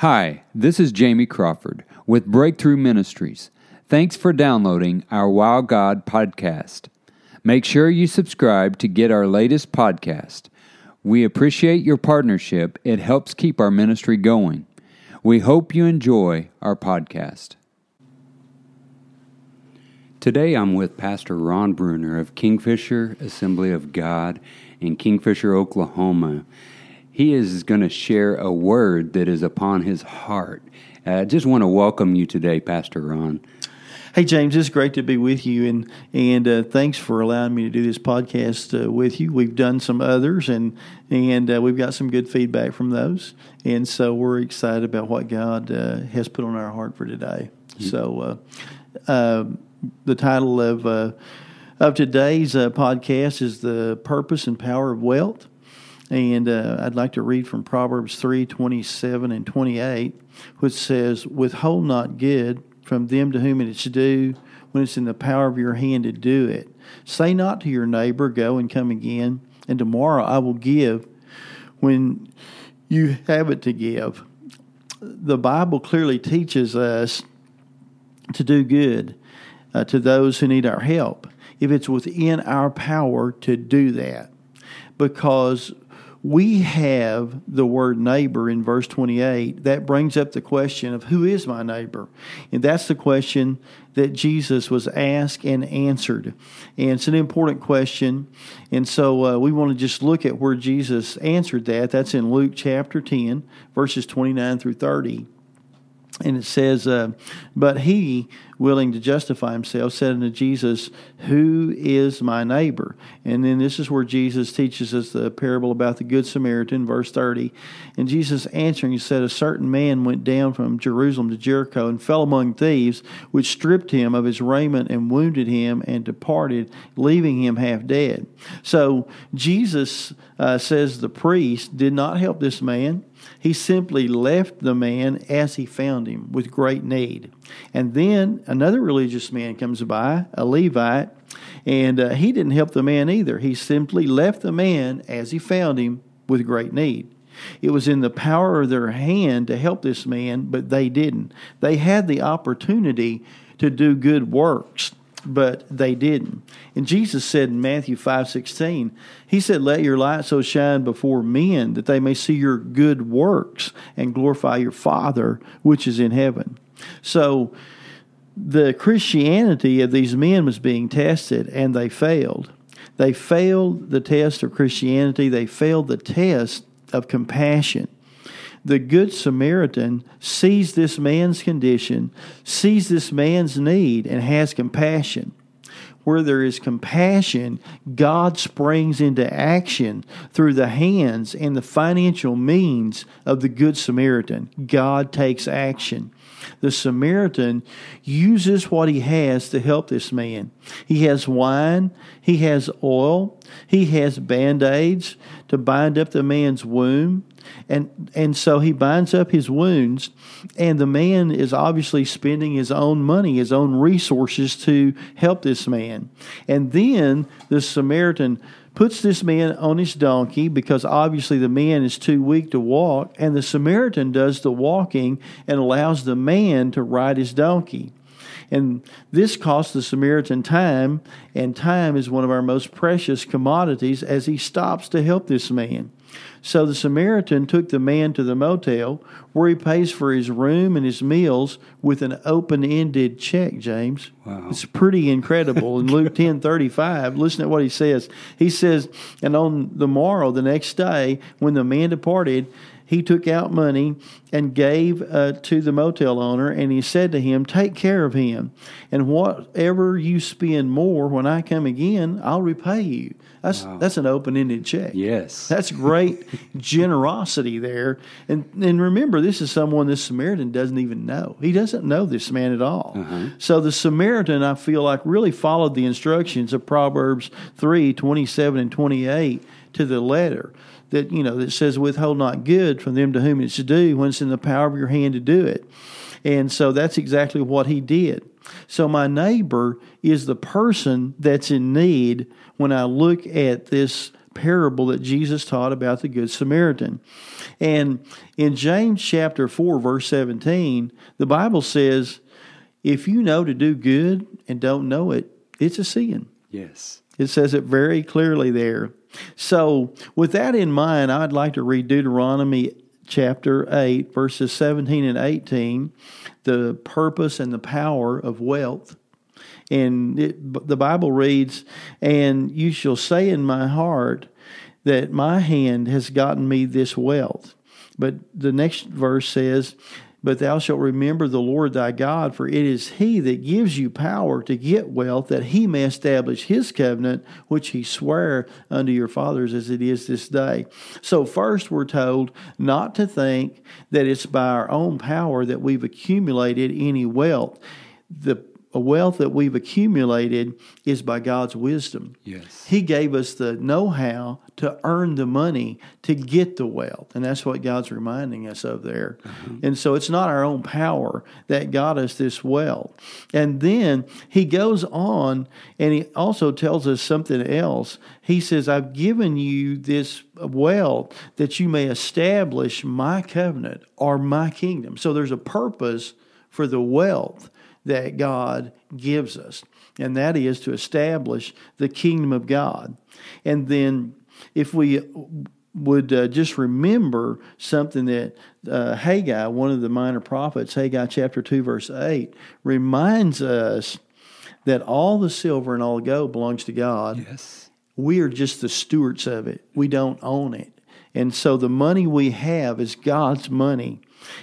Hi, this is Jamie Crawford with Breakthrough Ministries. Thanks for downloading our Wow God podcast. Make sure you subscribe to get our latest podcast. We appreciate your partnership, it helps keep our ministry going. We hope you enjoy our podcast. Today I'm with Pastor Ron Bruner of Kingfisher Assembly of God in Kingfisher, Oklahoma. He is going to share a word that is upon his heart. I just want to welcome you today, Pastor Ron. Hey James, it's great to be with you, and and uh, thanks for allowing me to do this podcast uh, with you. We've done some others, and and uh, we've got some good feedback from those, and so we're excited about what God uh, has put on our heart for today. Mm-hmm. So, uh, uh, the title of of today's podcast is the purpose and power of wealth. And uh, I'd like to read from Proverbs 3 27 and 28, which says, Withhold not good from them to whom it is due when it's in the power of your hand to do it. Say not to your neighbor, Go and come again, and tomorrow I will give when you have it to give. The Bible clearly teaches us to do good uh, to those who need our help if it's within our power to do that. Because we have the word neighbor in verse 28. That brings up the question of who is my neighbor? And that's the question that Jesus was asked and answered. And it's an important question. And so uh, we want to just look at where Jesus answered that. That's in Luke chapter 10, verses 29 through 30. And it says, uh, But he, willing to justify himself, said unto Jesus, Who is my neighbor? And then this is where Jesus teaches us the parable about the Good Samaritan, verse 30. And Jesus answering, said, A certain man went down from Jerusalem to Jericho and fell among thieves, which stripped him of his raiment and wounded him and departed, leaving him half dead. So Jesus uh, says the priest did not help this man. He simply left the man as he found him with great need. And then another religious man comes by, a Levite, and uh, he didn't help the man either. He simply left the man as he found him with great need. It was in the power of their hand to help this man, but they didn't. They had the opportunity to do good works but they didn't. And Jesus said in Matthew 5 16, He said, Let your light so shine before men that they may see your good works and glorify your Father which is in heaven. So the Christianity of these men was being tested and they failed. They failed the test of Christianity, they failed the test of compassion the Good Samaritan sees this man's condition, sees this man's need, and has compassion. Where there is compassion, God springs into action through the hands and the financial means of the Good Samaritan. God takes action. The Samaritan uses what he has to help this man. He has wine, he has oil, he has band aids to bind up the man's wound. And and so he binds up his wounds, and the man is obviously spending his own money, his own resources to help this man. And then the Samaritan puts this man on his donkey because obviously the man is too weak to walk, and the Samaritan does the walking and allows the man to ride his donkey. And this costs the Samaritan time, and time is one of our most precious commodities as he stops to help this man. So the Samaritan took the man to the motel where he pays for his room and his meals with an open ended check, James. Wow. It's pretty incredible. In Luke ten thirty five, listen to what he says. He says, And on the morrow, the next day, when the man departed, he took out money and gave uh, to the motel owner, and he said to him, Take care of him, and whatever you spend more when I come again, I'll repay you. That's wow. that's an open ended check. Yes, that's great generosity there. And and remember, this is someone this Samaritan doesn't even know. He doesn't know this man at all. Uh-huh. So the Samaritan, I feel like, really followed the instructions of Proverbs three twenty seven and twenty eight to the letter that you know that says withhold not good from them to whom it's due when it's in the power of your hand to do it and so that's exactly what he did so my neighbor is the person that's in need when i look at this parable that Jesus taught about the Good Samaritan. And in James chapter 4, verse 17, the Bible says, If you know to do good and don't know it, it's a sin. Yes. It says it very clearly there. So, with that in mind, I'd like to read Deuteronomy chapter 8, verses 17 and 18, the purpose and the power of wealth. And it, the Bible reads, And you shall say in my heart that my hand has gotten me this wealth. But the next verse says, but thou shalt remember the Lord thy God, for it is he that gives you power to get wealth, that he may establish his covenant, which he sware unto your fathers as it is this day. So, first, we're told not to think that it's by our own power that we've accumulated any wealth. The a wealth that we've accumulated is by God's wisdom. Yes. He gave us the know how to earn the money to get the wealth. And that's what God's reminding us of there. Uh-huh. And so it's not our own power that got us this wealth. And then he goes on and he also tells us something else. He says, I've given you this wealth that you may establish my covenant or my kingdom. So there's a purpose for the wealth that God gives us, and that is to establish the kingdom of God. And then, if we would uh, just remember something that uh, Haggai, one of the minor prophets, Haggai chapter 2, verse 8, reminds us that all the silver and all the gold belongs to God. Yes. We are just the stewards of it, we don't own it. And so the money we have is God's money.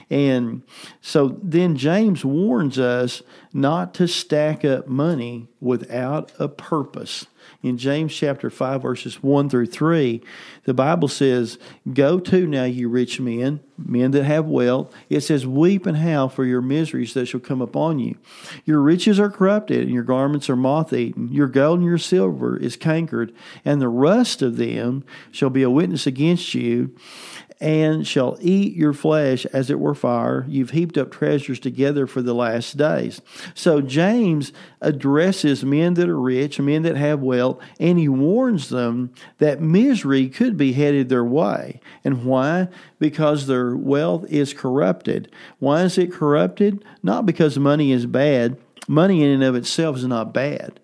And so then James warns us not to stack up money without a purpose. In James chapter 5, verses 1 through 3, the Bible says, Go to now, you rich men, men that have wealth. It says, Weep and howl for your miseries that shall come upon you. Your riches are corrupted, and your garments are moth eaten. Your gold and your silver is cankered, and the rust of them shall be a witness against you and shall eat your flesh as it were fire. You've heaped up treasures together for the last days. So James addresses men that are rich, men that have wealth, and he warns them that misery could be headed their way. And why? Because their wealth is corrupted. Why is it corrupted? Not because money is bad. Money in and of itself is not bad.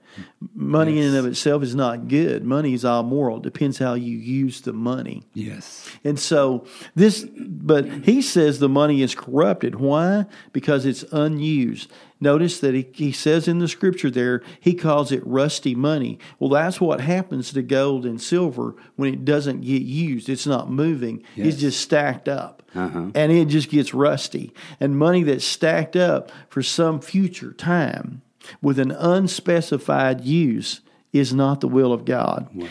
Money yes. in and of itself is not good. Money is all moral. It depends how you use the money. Yes. And so this, but he says the money is corrupted. Why? Because it's unused. Notice that he, he says in the scripture there, he calls it rusty money. Well, that's what happens to gold and silver when it doesn't get used. It's not moving, yes. it's just stacked up. Uh-huh. And it just gets rusty. And money that's stacked up for some future time with an unspecified use is not the will of God. Wow.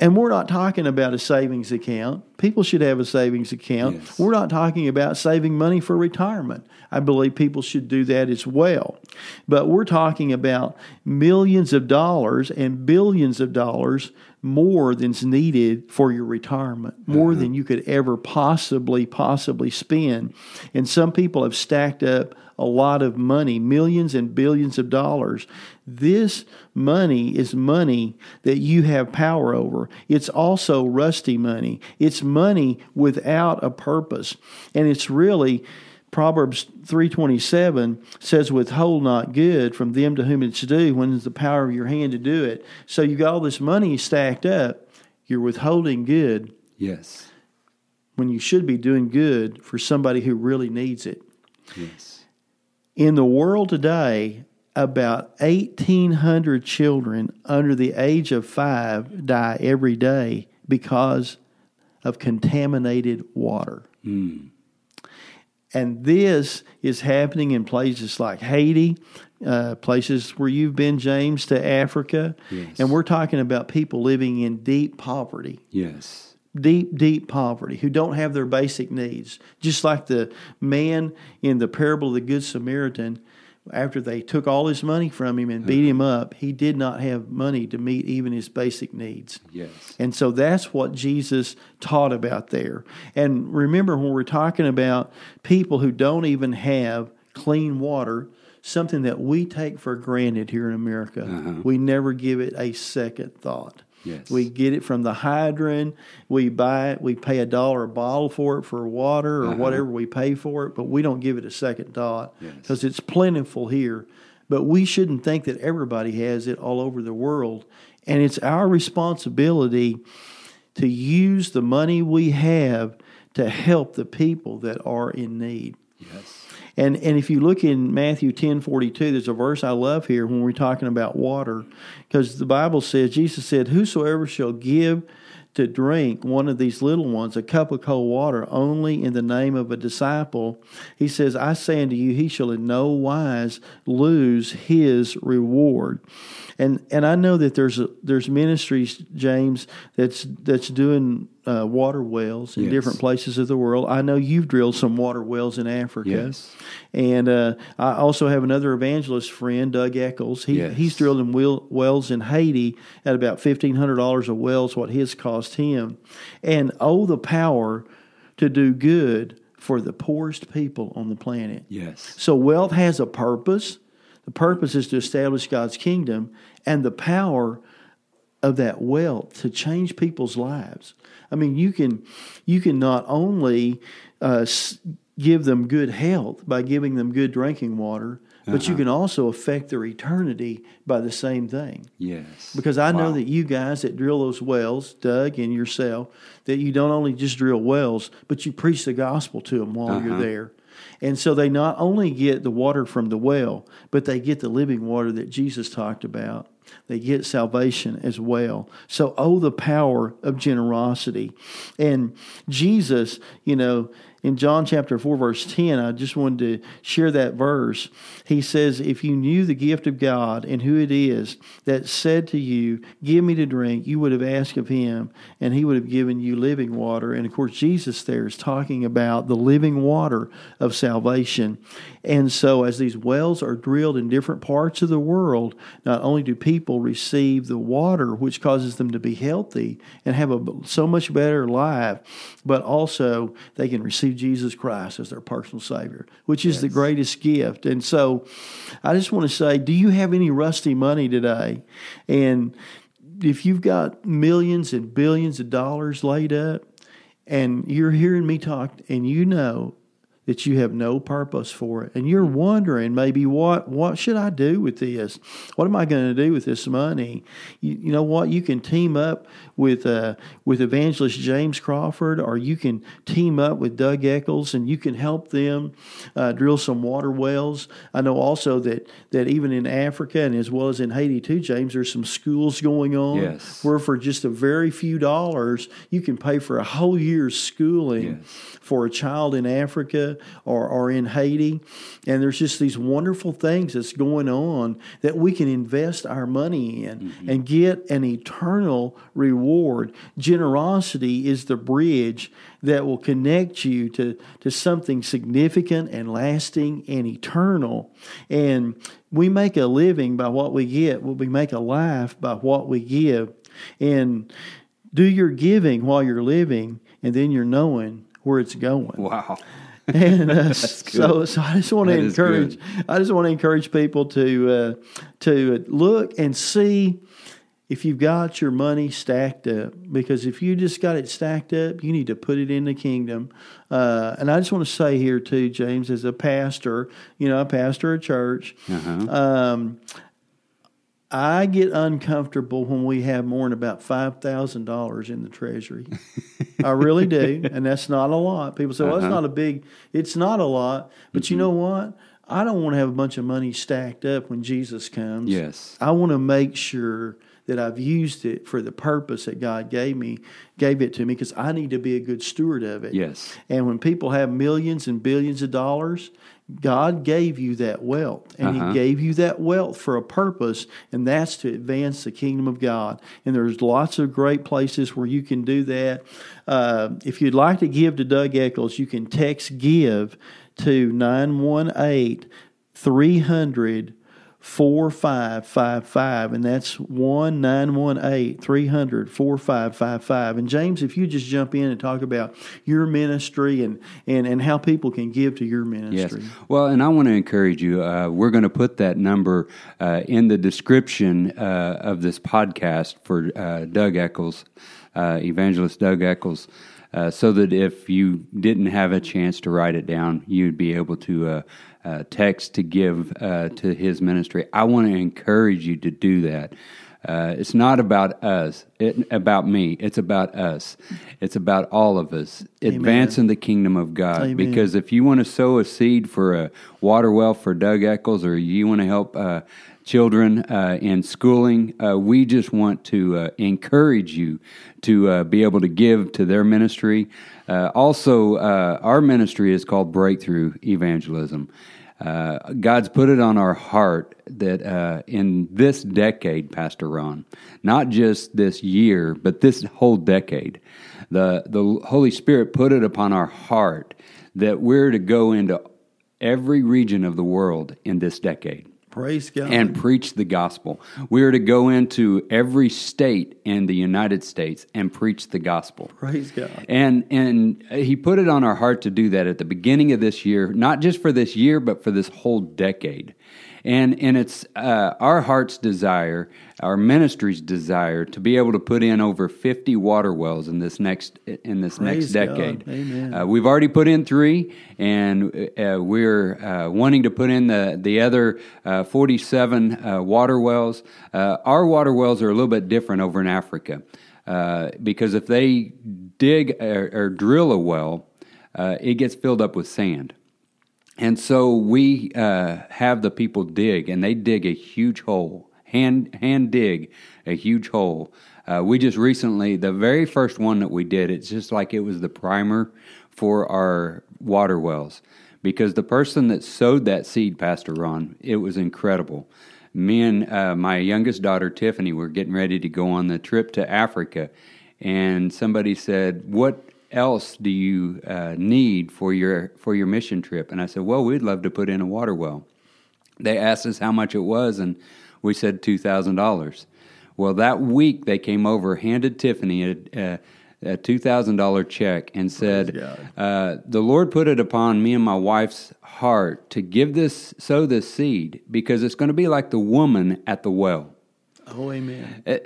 And we're not talking about a savings account. People should have a savings account. Yes. We're not talking about saving money for retirement. I believe people should do that as well. But we're talking about millions of dollars and billions of dollars more than's needed for your retirement, more uh-huh. than you could ever possibly, possibly spend. And some people have stacked up a lot of money, millions and billions of dollars. This money is money that you have power over. It's also rusty money. It's money without a purpose. And it's really Proverbs 3:27 says withhold not good from them to whom it's due when it's the power of your hand to do it. So you got all this money stacked up, you're withholding good. Yes. When you should be doing good for somebody who really needs it. Yes. In the world today, about 1,800 children under the age of five die every day because of contaminated water. Mm. And this is happening in places like Haiti, uh, places where you've been, James, to Africa. Yes. And we're talking about people living in deep poverty. Yes deep, deep poverty, who don't have their basic needs. Just like the man in the parable of the Good Samaritan, after they took all his money from him and beat him up, he did not have money to meet even his basic needs. Yes. And so that's what Jesus taught about there. And remember, when we're talking about people who don't even have clean water, something that we take for granted here in America, uh-huh. we never give it a second thought. Yes. We get it from the hydrant. We buy it. We pay a dollar a bottle for it for water or Uh-huh. whatever we pay for it, but we don't give it a second thought Yes. because it's plentiful here. But we shouldn't think that everybody has it all over the world. And it's our responsibility to use the money we have to help the people that are in need. Yes. And and if you look in Matthew ten forty two, there's a verse I love here when we're talking about water, because the Bible says Jesus said, "Whosoever shall give to drink one of these little ones a cup of cold water only in the name of a disciple," he says, "I say unto you, he shall in no wise lose his reward." And and I know that there's a, there's ministries, James, that's that's doing uh, water wells in Yes. different places of the world. I know you've drilled some water wells in Africa. Yes. And uh, I also have another evangelist friend, Doug Eccles. He, Yes. He's drilling well, wells in Haiti at about $1,500 a well is what his cost him. And oh, the power to do good for the poorest people on the planet. Yes. So wealth has a purpose. The purpose is to establish God's kingdom and the power of that wealth to change people's lives. I mean, you can you can not only uh, give them good health by giving them good drinking water, but you Uh-huh. can also affect their eternity by the same thing. Yes. Because I know that you guys that drill those wells, Doug and yourself, that you don't only just drill wells, but you preach the gospel to them while you're Uh-huh. there. And so they not only get the water from the well, but they get the living water that Jesus talked about. They get salvation as well. So, oh, the power of generosity. And Jesus, you know, in John chapter 4, verse 10, I just wanted to share that verse. He says, If you knew the gift of God and who it is that said to you, Give me to drink, you would have asked of him, and he would have given you living water. And of course, Jesus there is talking about the living water of salvation. And so, as these wells are drilled in different parts of the world, not only do people receive the water, which causes them to be healthy and have a so much better life, but also they can receive Jesus Christ as their personal Savior, which is the greatest gift. And so, I just want to say, do you have any rusty money today? And if you've got millions and billions of dollars laid up, and you're hearing me talk, and you know that you have no purpose for it, and you're wondering maybe what what should I do with this? What am I going to do with this money? You, you know what? You can team up with uh, with Evangelist James Crawford, or you can team up with Doug Eccles, and you can help them uh, drill some water wells. I know also that that even in Africa and as well as in Haiti too, James, there's some schools going on Yes. where for just a very few dollars you can pay for a whole year's schooling Yes. for a child in Africa or, or in Haiti. And there's just these wonderful things that's going on that we can invest our money in mm-hmm. and get an eternal reward. Generosity is the bridge that will connect you to, to something significant and lasting and eternal. And we make a living by what we get, we make a life by what we give. And do your giving while you're living, and then you're knowing where it's going. Wow. And uh, so, so I just want to encourage. I just want to encourage people to uh, to look and see if you've got your money stacked up. Because if you just got it stacked up, you need to put it in the kingdom. Uh, and I just want to say here too, James, as a pastor, you know, a pastor of church. Uh-huh. Um, I get uncomfortable when we have more than about five thousand dollars in the treasury. I really do, and that's not a lot. People say, "Well, it's Uh-huh. not a big." It's not a lot, but you know what? I don't want to have a bunch of money stacked up when Jesus comes. Yes. I want to make sure that I've used it for the purpose that God gave me, gave it to me, because I need to be a good steward of it. Yes. And when people have millions and billions of dollars, God gave you that wealth, and Uh-huh. He gave you that wealth for a purpose, and that's to advance the kingdom of God. And there's lots of great places where you can do that. Uh, if you'd like to give to Doug Eccles, you can text GIVE to 918 300 4555 and that's 1918 300 4555 and james if you just jump in and talk about your ministry and, and, and how people can give to your ministry. Yes. well and i want to encourage you uh, we're going to put that number uh, in the description uh, of this podcast for uh, doug eccles uh, evangelist doug eccles uh, so that if you didn't have a chance to write it down, you'd be able to uh, uh, text to give uh, to his ministry. I want to encourage you to do that. Uh, it's not about us, it, about me. It's about us. It's about all of us Amen. advancing the kingdom of God. Amen. Because if you want to sow a seed for a water well for Doug Eccles, or you want to help uh, children uh, in schooling. Uh, we just want to uh, encourage you to uh, be able to give to their ministry. Uh, also, uh, our ministry is called Breakthrough Evangelism. God's put it on our heart that in this decade, Pastor Ron, not just this year, but this whole decade, the, the Holy Spirit put it upon our heart that we're to go into every region of the world in this decade. Praise God. And preach the gospel. We are to go into every state in the United States and preach the gospel. Praise God. And and he put it on our heart to do that at the beginning of this year, not just for this year, but for this whole decade. And and it's uh, our heart's desire, our ministry's desire, to be able to put in over fifty water wells in this next in this Praise next decade. Amen. Uh, we've already put in three, and uh, we're uh, wanting to put in the the other uh, forty seven uh, water wells. our water wells are a little bit different over in Africa. because if they dig or, or drill a well, it gets filled up with sand. And so we uh, have the people dig, and they dig a huge hole, hand hand dig a huge hole. Uh, we just recently, the very first one that we did, it's just like it was the primer for our water wells, because the person that sowed that seed, Pastor Ron, it was incredible. Me and uh, my youngest daughter Tiffany were getting ready to go on the trip to Africa, and somebody said, "What else do you uh, need for your for your mission trip?" And I said, "Well, we'd love to put in a water well." They asked us how much it was, and we said two thousand dollars. Well, that week they came over, handed Tiffany a, a, a two thousand dollar check, and said, uh, "The Lord put it upon me and my wife's heart to give this, sow this seed, because it's going to be like the woman at the well." Oh, amen. Uh,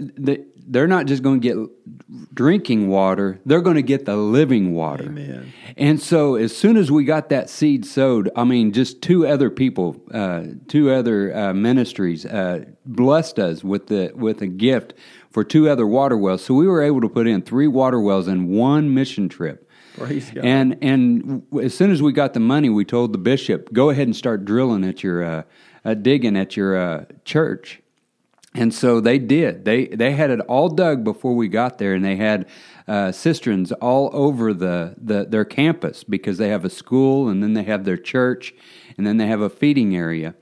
they're not just going to get drinking water, they're going to get the living water. Amen. And so, as soon as we got that seed sowed, I mean, just two other people, uh, two other uh, ministries uh, blessed us with, the, with a gift for two other water wells. So, we were able to put in three water wells in one mission trip. Praise God. And and as soon as we got the money, we told the bishop, "Go ahead and start drilling at your, uh, uh, digging at your uh, church." And so they did. They they had it all dug before we got there, and they had uh, cisterns all over the, the their campus because they have a school, and then they have their church, and then they have a feeding area.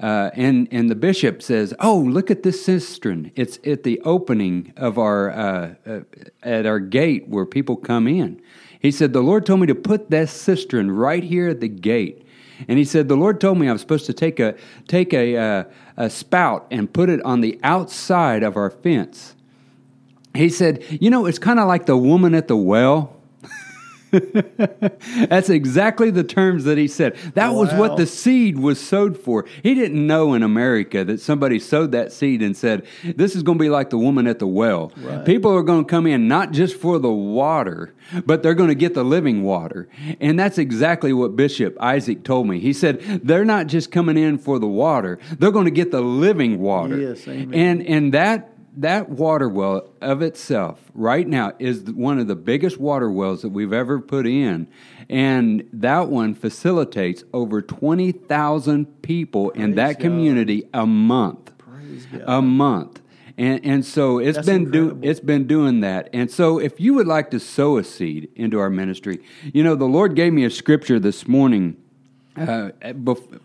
Uh, and and the bishop says, "Oh, look at this cistern! It's at the opening of our uh, uh at our gate where people come in." He said, "The Lord told me to put that cistern right here at the gate." And he said, The Lord told me I was supposed to take a, take a, uh, a spout and put it on the outside of our fence. He said, You know, it's kind of like the woman at the well. That's exactly the terms that he said. That wow. was what the seed was sowed for. He didn't know in America that somebody sowed that seed and said, This is going to be like the woman at the well. Right. People are going to come in not just for the water, but they're going to get the living water. And that's exactly what Bishop Isaac told me. He said, They're not just coming in for the water, they're going to get the living water. Yes, amen. And, and that that water well of itself right now is one of the biggest water wells that we've ever put in. And that one facilitates over 20,000 people Praise in that God. community a month. A month. And and so it's That's been do, it's been doing that. And so if you would like to sow a seed into our ministry you know the lord gave me a scripture this morning uh,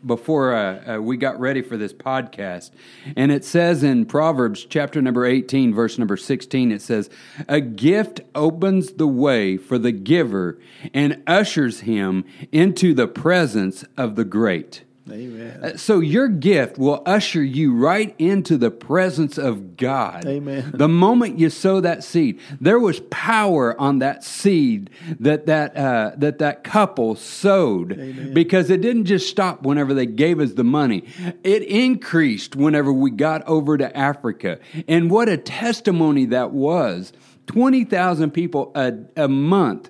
before uh, uh, we got ready for this podcast. And it says in Proverbs chapter number 18, verse number 16, it says, A gift opens the way for the giver and ushers him into the presence of the great. Amen. Uh, So your gift will usher you right into the presence of God. Amen. The moment you sow that seed, there was power on that seed that that uh, that that couple sowed Amen. because it didn't just stop whenever they gave us the money. It increased whenever we got over to Africa, and what a testimony that was! Twenty thousand people a, a month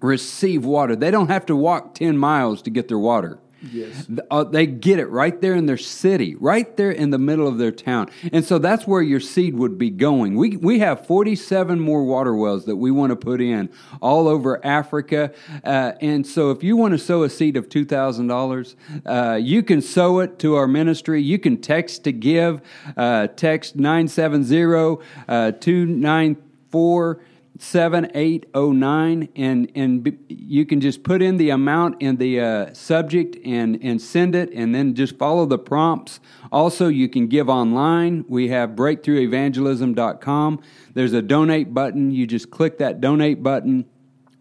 receive water. They don't have to walk ten miles to get their water. Yes. Uh, they get it right there in their city, right there in the middle of their town. And so that's where your seed would be going. We, we have 47 more water wells that we want to put in all over Africa. Uh, and so if you want to sow a seed of $2,000, uh, you can sow it to our ministry. You can text to give, uh, text 970 uh, 294 7809 and and you can just put in the amount in the uh, subject and and send it and then just follow the prompts. Also you can give online. We have breakthroughevangelism.com there's a donate button. You just click that donate button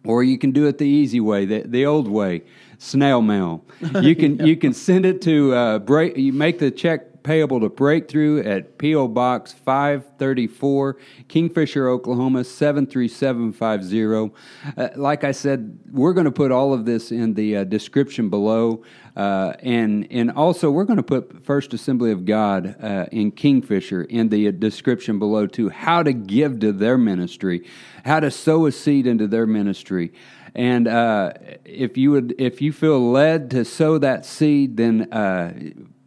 or you can do it the easy way the, the old way snail mail. You can you can send it to uh, break you make the check payable to Breakthrough at P.O. Box 534, Kingfisher, Oklahoma 73750. Uh, like I said, we're going to put all of this in the uh, description below. Uh, and, and also, we're going to put First Assembly of God uh, in Kingfisher in the description below, too. How to give to their ministry, how to sow a seed into their ministry. And uh, if you would, if you feel led to sow that seed, then uh,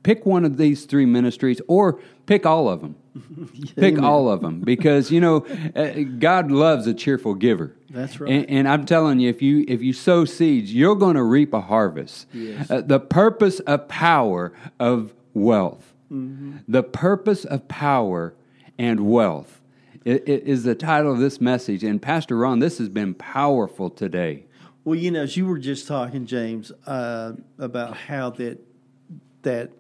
pick one of these three ministries or pick all of them. pick Amen. all of them because you know uh, God loves a cheerful giver. That's right. And, and I'm telling you, if you if you sow seeds, you're going to reap a harvest. Yes. Uh, the purpose of power of wealth. Mm-hmm. The purpose of power and wealth is the title of this message. And Pastor Ron, this has been powerful today. Well, you know, as you were just talking, James, uh, about how that that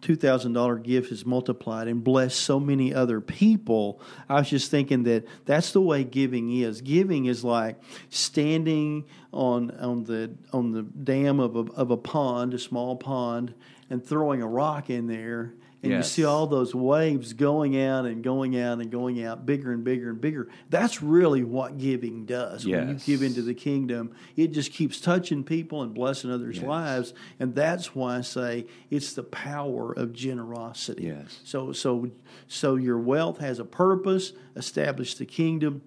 two thousand dollar gift is multiplied and blessed so many other people. I was just thinking that that's the way giving is. Giving is like standing on on the on the dam of a of a pond, a small pond, and throwing a rock in there. And Yes. you see all those waves going out and going out and going out, bigger and bigger and bigger. That's really what giving does. When you give into the kingdom, it just keeps touching people and blessing others' Yes. lives. And that's why I say it's the power of generosity. Yes. So so so your wealth has a purpose, establish the kingdom,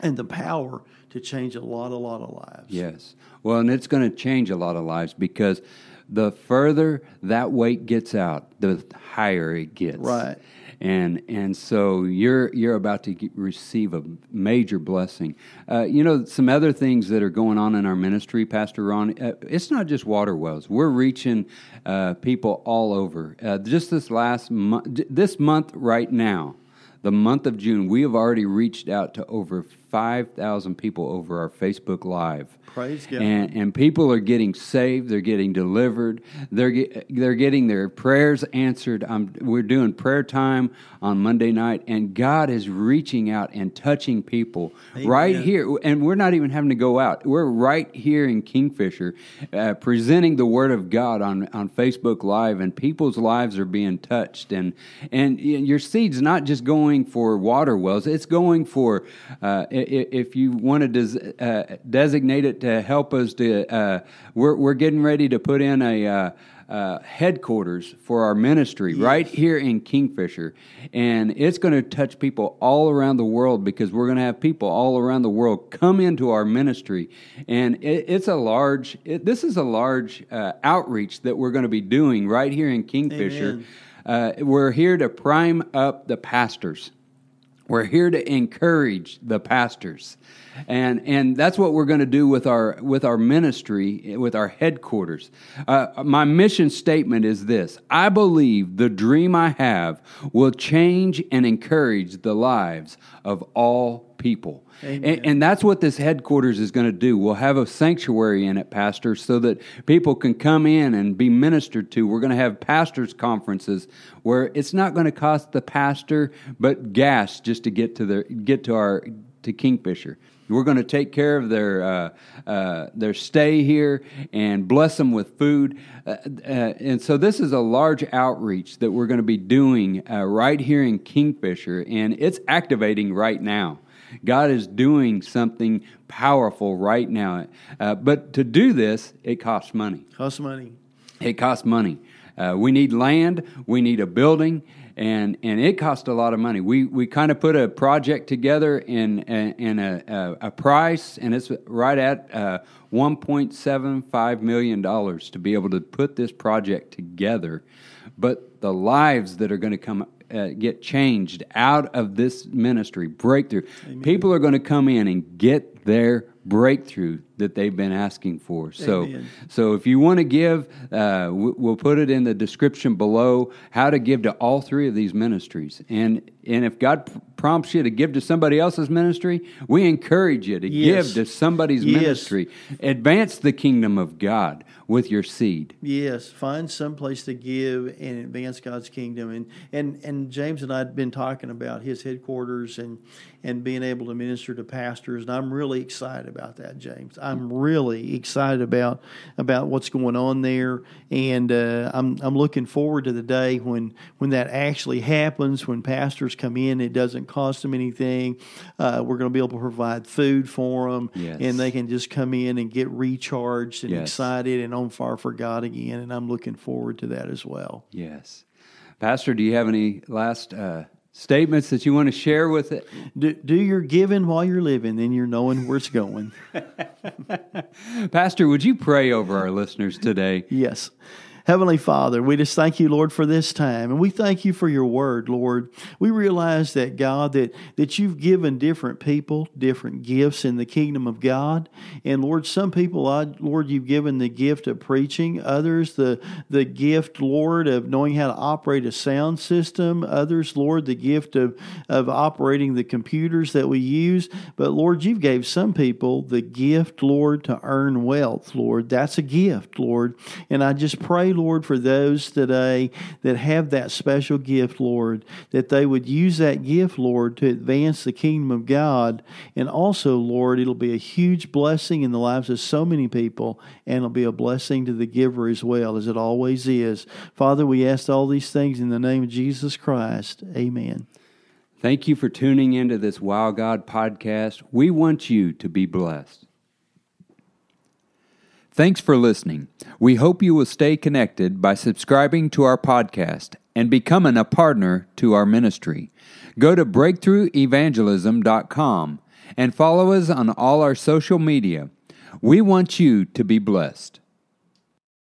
and the power to change a lot, a lot of lives. Yes. Well, and it's going to change a lot of lives because the further that weight gets out, the higher it gets. Right. And and so you're you're about to get, receive a major blessing. Uh, you know some other things that are going on in our ministry, Pastor Ron. Uh, it's not just water wells. We're reaching uh, people all over. Uh, just this last month, this month right now, the month of June, we have already reached out to over 5,000 people over our Facebook Live. Praise God. And, and people are getting saved, they're getting delivered, they're, get, they're getting their prayers answered. Um, we're doing prayer time on Monday night, and God is reaching out and touching people right here. And we're not even having to go out. We're right here in Kingfisher uh, presenting the Word of God on, on Facebook Live, and people's lives are being touched. And, and your seed's not just going for water wells, it's going for, uh, if you want to des- uh, designate it to help us to, uh, we're, we're getting ready to put in a, uh, uh, headquarters for our ministry right here in Kingfisher. And it's going to touch people all around the world because we're going to have people all around the world come into our ministry. And it, it's a large, it, this is a large uh, outreach that we're going to be doing right here in Kingfisher. Uh, we're here to prime up the pastors. We're here to encourage the pastors. And, and that's what we're going to do with our, with our ministry, with our headquarters. Uh, my mission statement is this I believe the dream I have will change and encourage the lives of all people. And, and that's what this headquarters is going to do. We'll have a sanctuary in it, Pastor, so that people can come in and be ministered to. We're going to have pastors' conferences where it's not going to cost the pastor but gas just to get to the get to our to Kingfisher. We're going to take care of their uh, uh, their stay here and bless them with food. Uh, uh and so this is a large outreach that we're going to be doing uh, right here in Kingfisher, and it's activating right now. God is doing something powerful right now. Uh, but to do this, it costs money. Costs money. It costs money. we need land. We need a building and and it cost a lot of money. We we kind of put a project together in in a, a, a price, and it's right at uh, one point seven five million dollars to be able to put this project together. But the lives that are going to come uh, get changed out of this ministry breakthrough, Amen. people are going to come in and get their breakthrough that they've been asking for. So, Amen. so if you want to give, uh, we'll put it in the description below how to give to all three of these ministries. And and if God prompts you to give to somebody else's ministry, we encourage you to yes. give to somebody's yes. ministry. Advance the kingdom of God with your seed. Yes, find some place to give and advance God's kingdom. And and and James and I had been talking about his headquarters and and being able to minister to pastors. And I'm really excited about that, James. I'm really excited about about what's going on there, and uh, I'm I'm looking forward to the day when when that actually happens. When pastors come in, it doesn't cost them anything. Uh, we're going to be able to provide food for them, yes. and they can just come in and get recharged and yes. excited and on fire for God again. And I'm looking forward to that as well. Yes, Pastor, do you have any last? Uh statements that you want to share with it? Do, do your giving while you're living, then you're knowing where it's going. Pastor, would you pray over our listeners today? Yes. Heavenly Father, we just thank you, Lord, for this time. And we thank you for your word, Lord. We realize that, God, that, that you've given different people different gifts in the kingdom of God. And Lord, some people, Lord, you've given the gift of preaching, others the, the gift, Lord, of knowing how to operate a sound system, others, Lord, the gift of, of operating the computers that we use. But Lord, you've gave some people the gift, Lord, to earn wealth, Lord. That's a gift, Lord. And I just Lord, for those today that have that special gift, Lord, that they would use that gift, Lord, to advance the kingdom of God. And also, Lord, it'll be a huge blessing in the lives of so many people, and it'll be a blessing to the giver as well, as it always is. Father, we ask all these things in the name of Jesus Christ. Amen. Thank you for tuning into this Wow God podcast. We want you to be blessed. Thanks for listening. We hope you will stay connected by subscribing to our podcast and becoming a partner to our ministry. Go to breakthroughevangelism.com and follow us on all our social media. We want you to be blessed.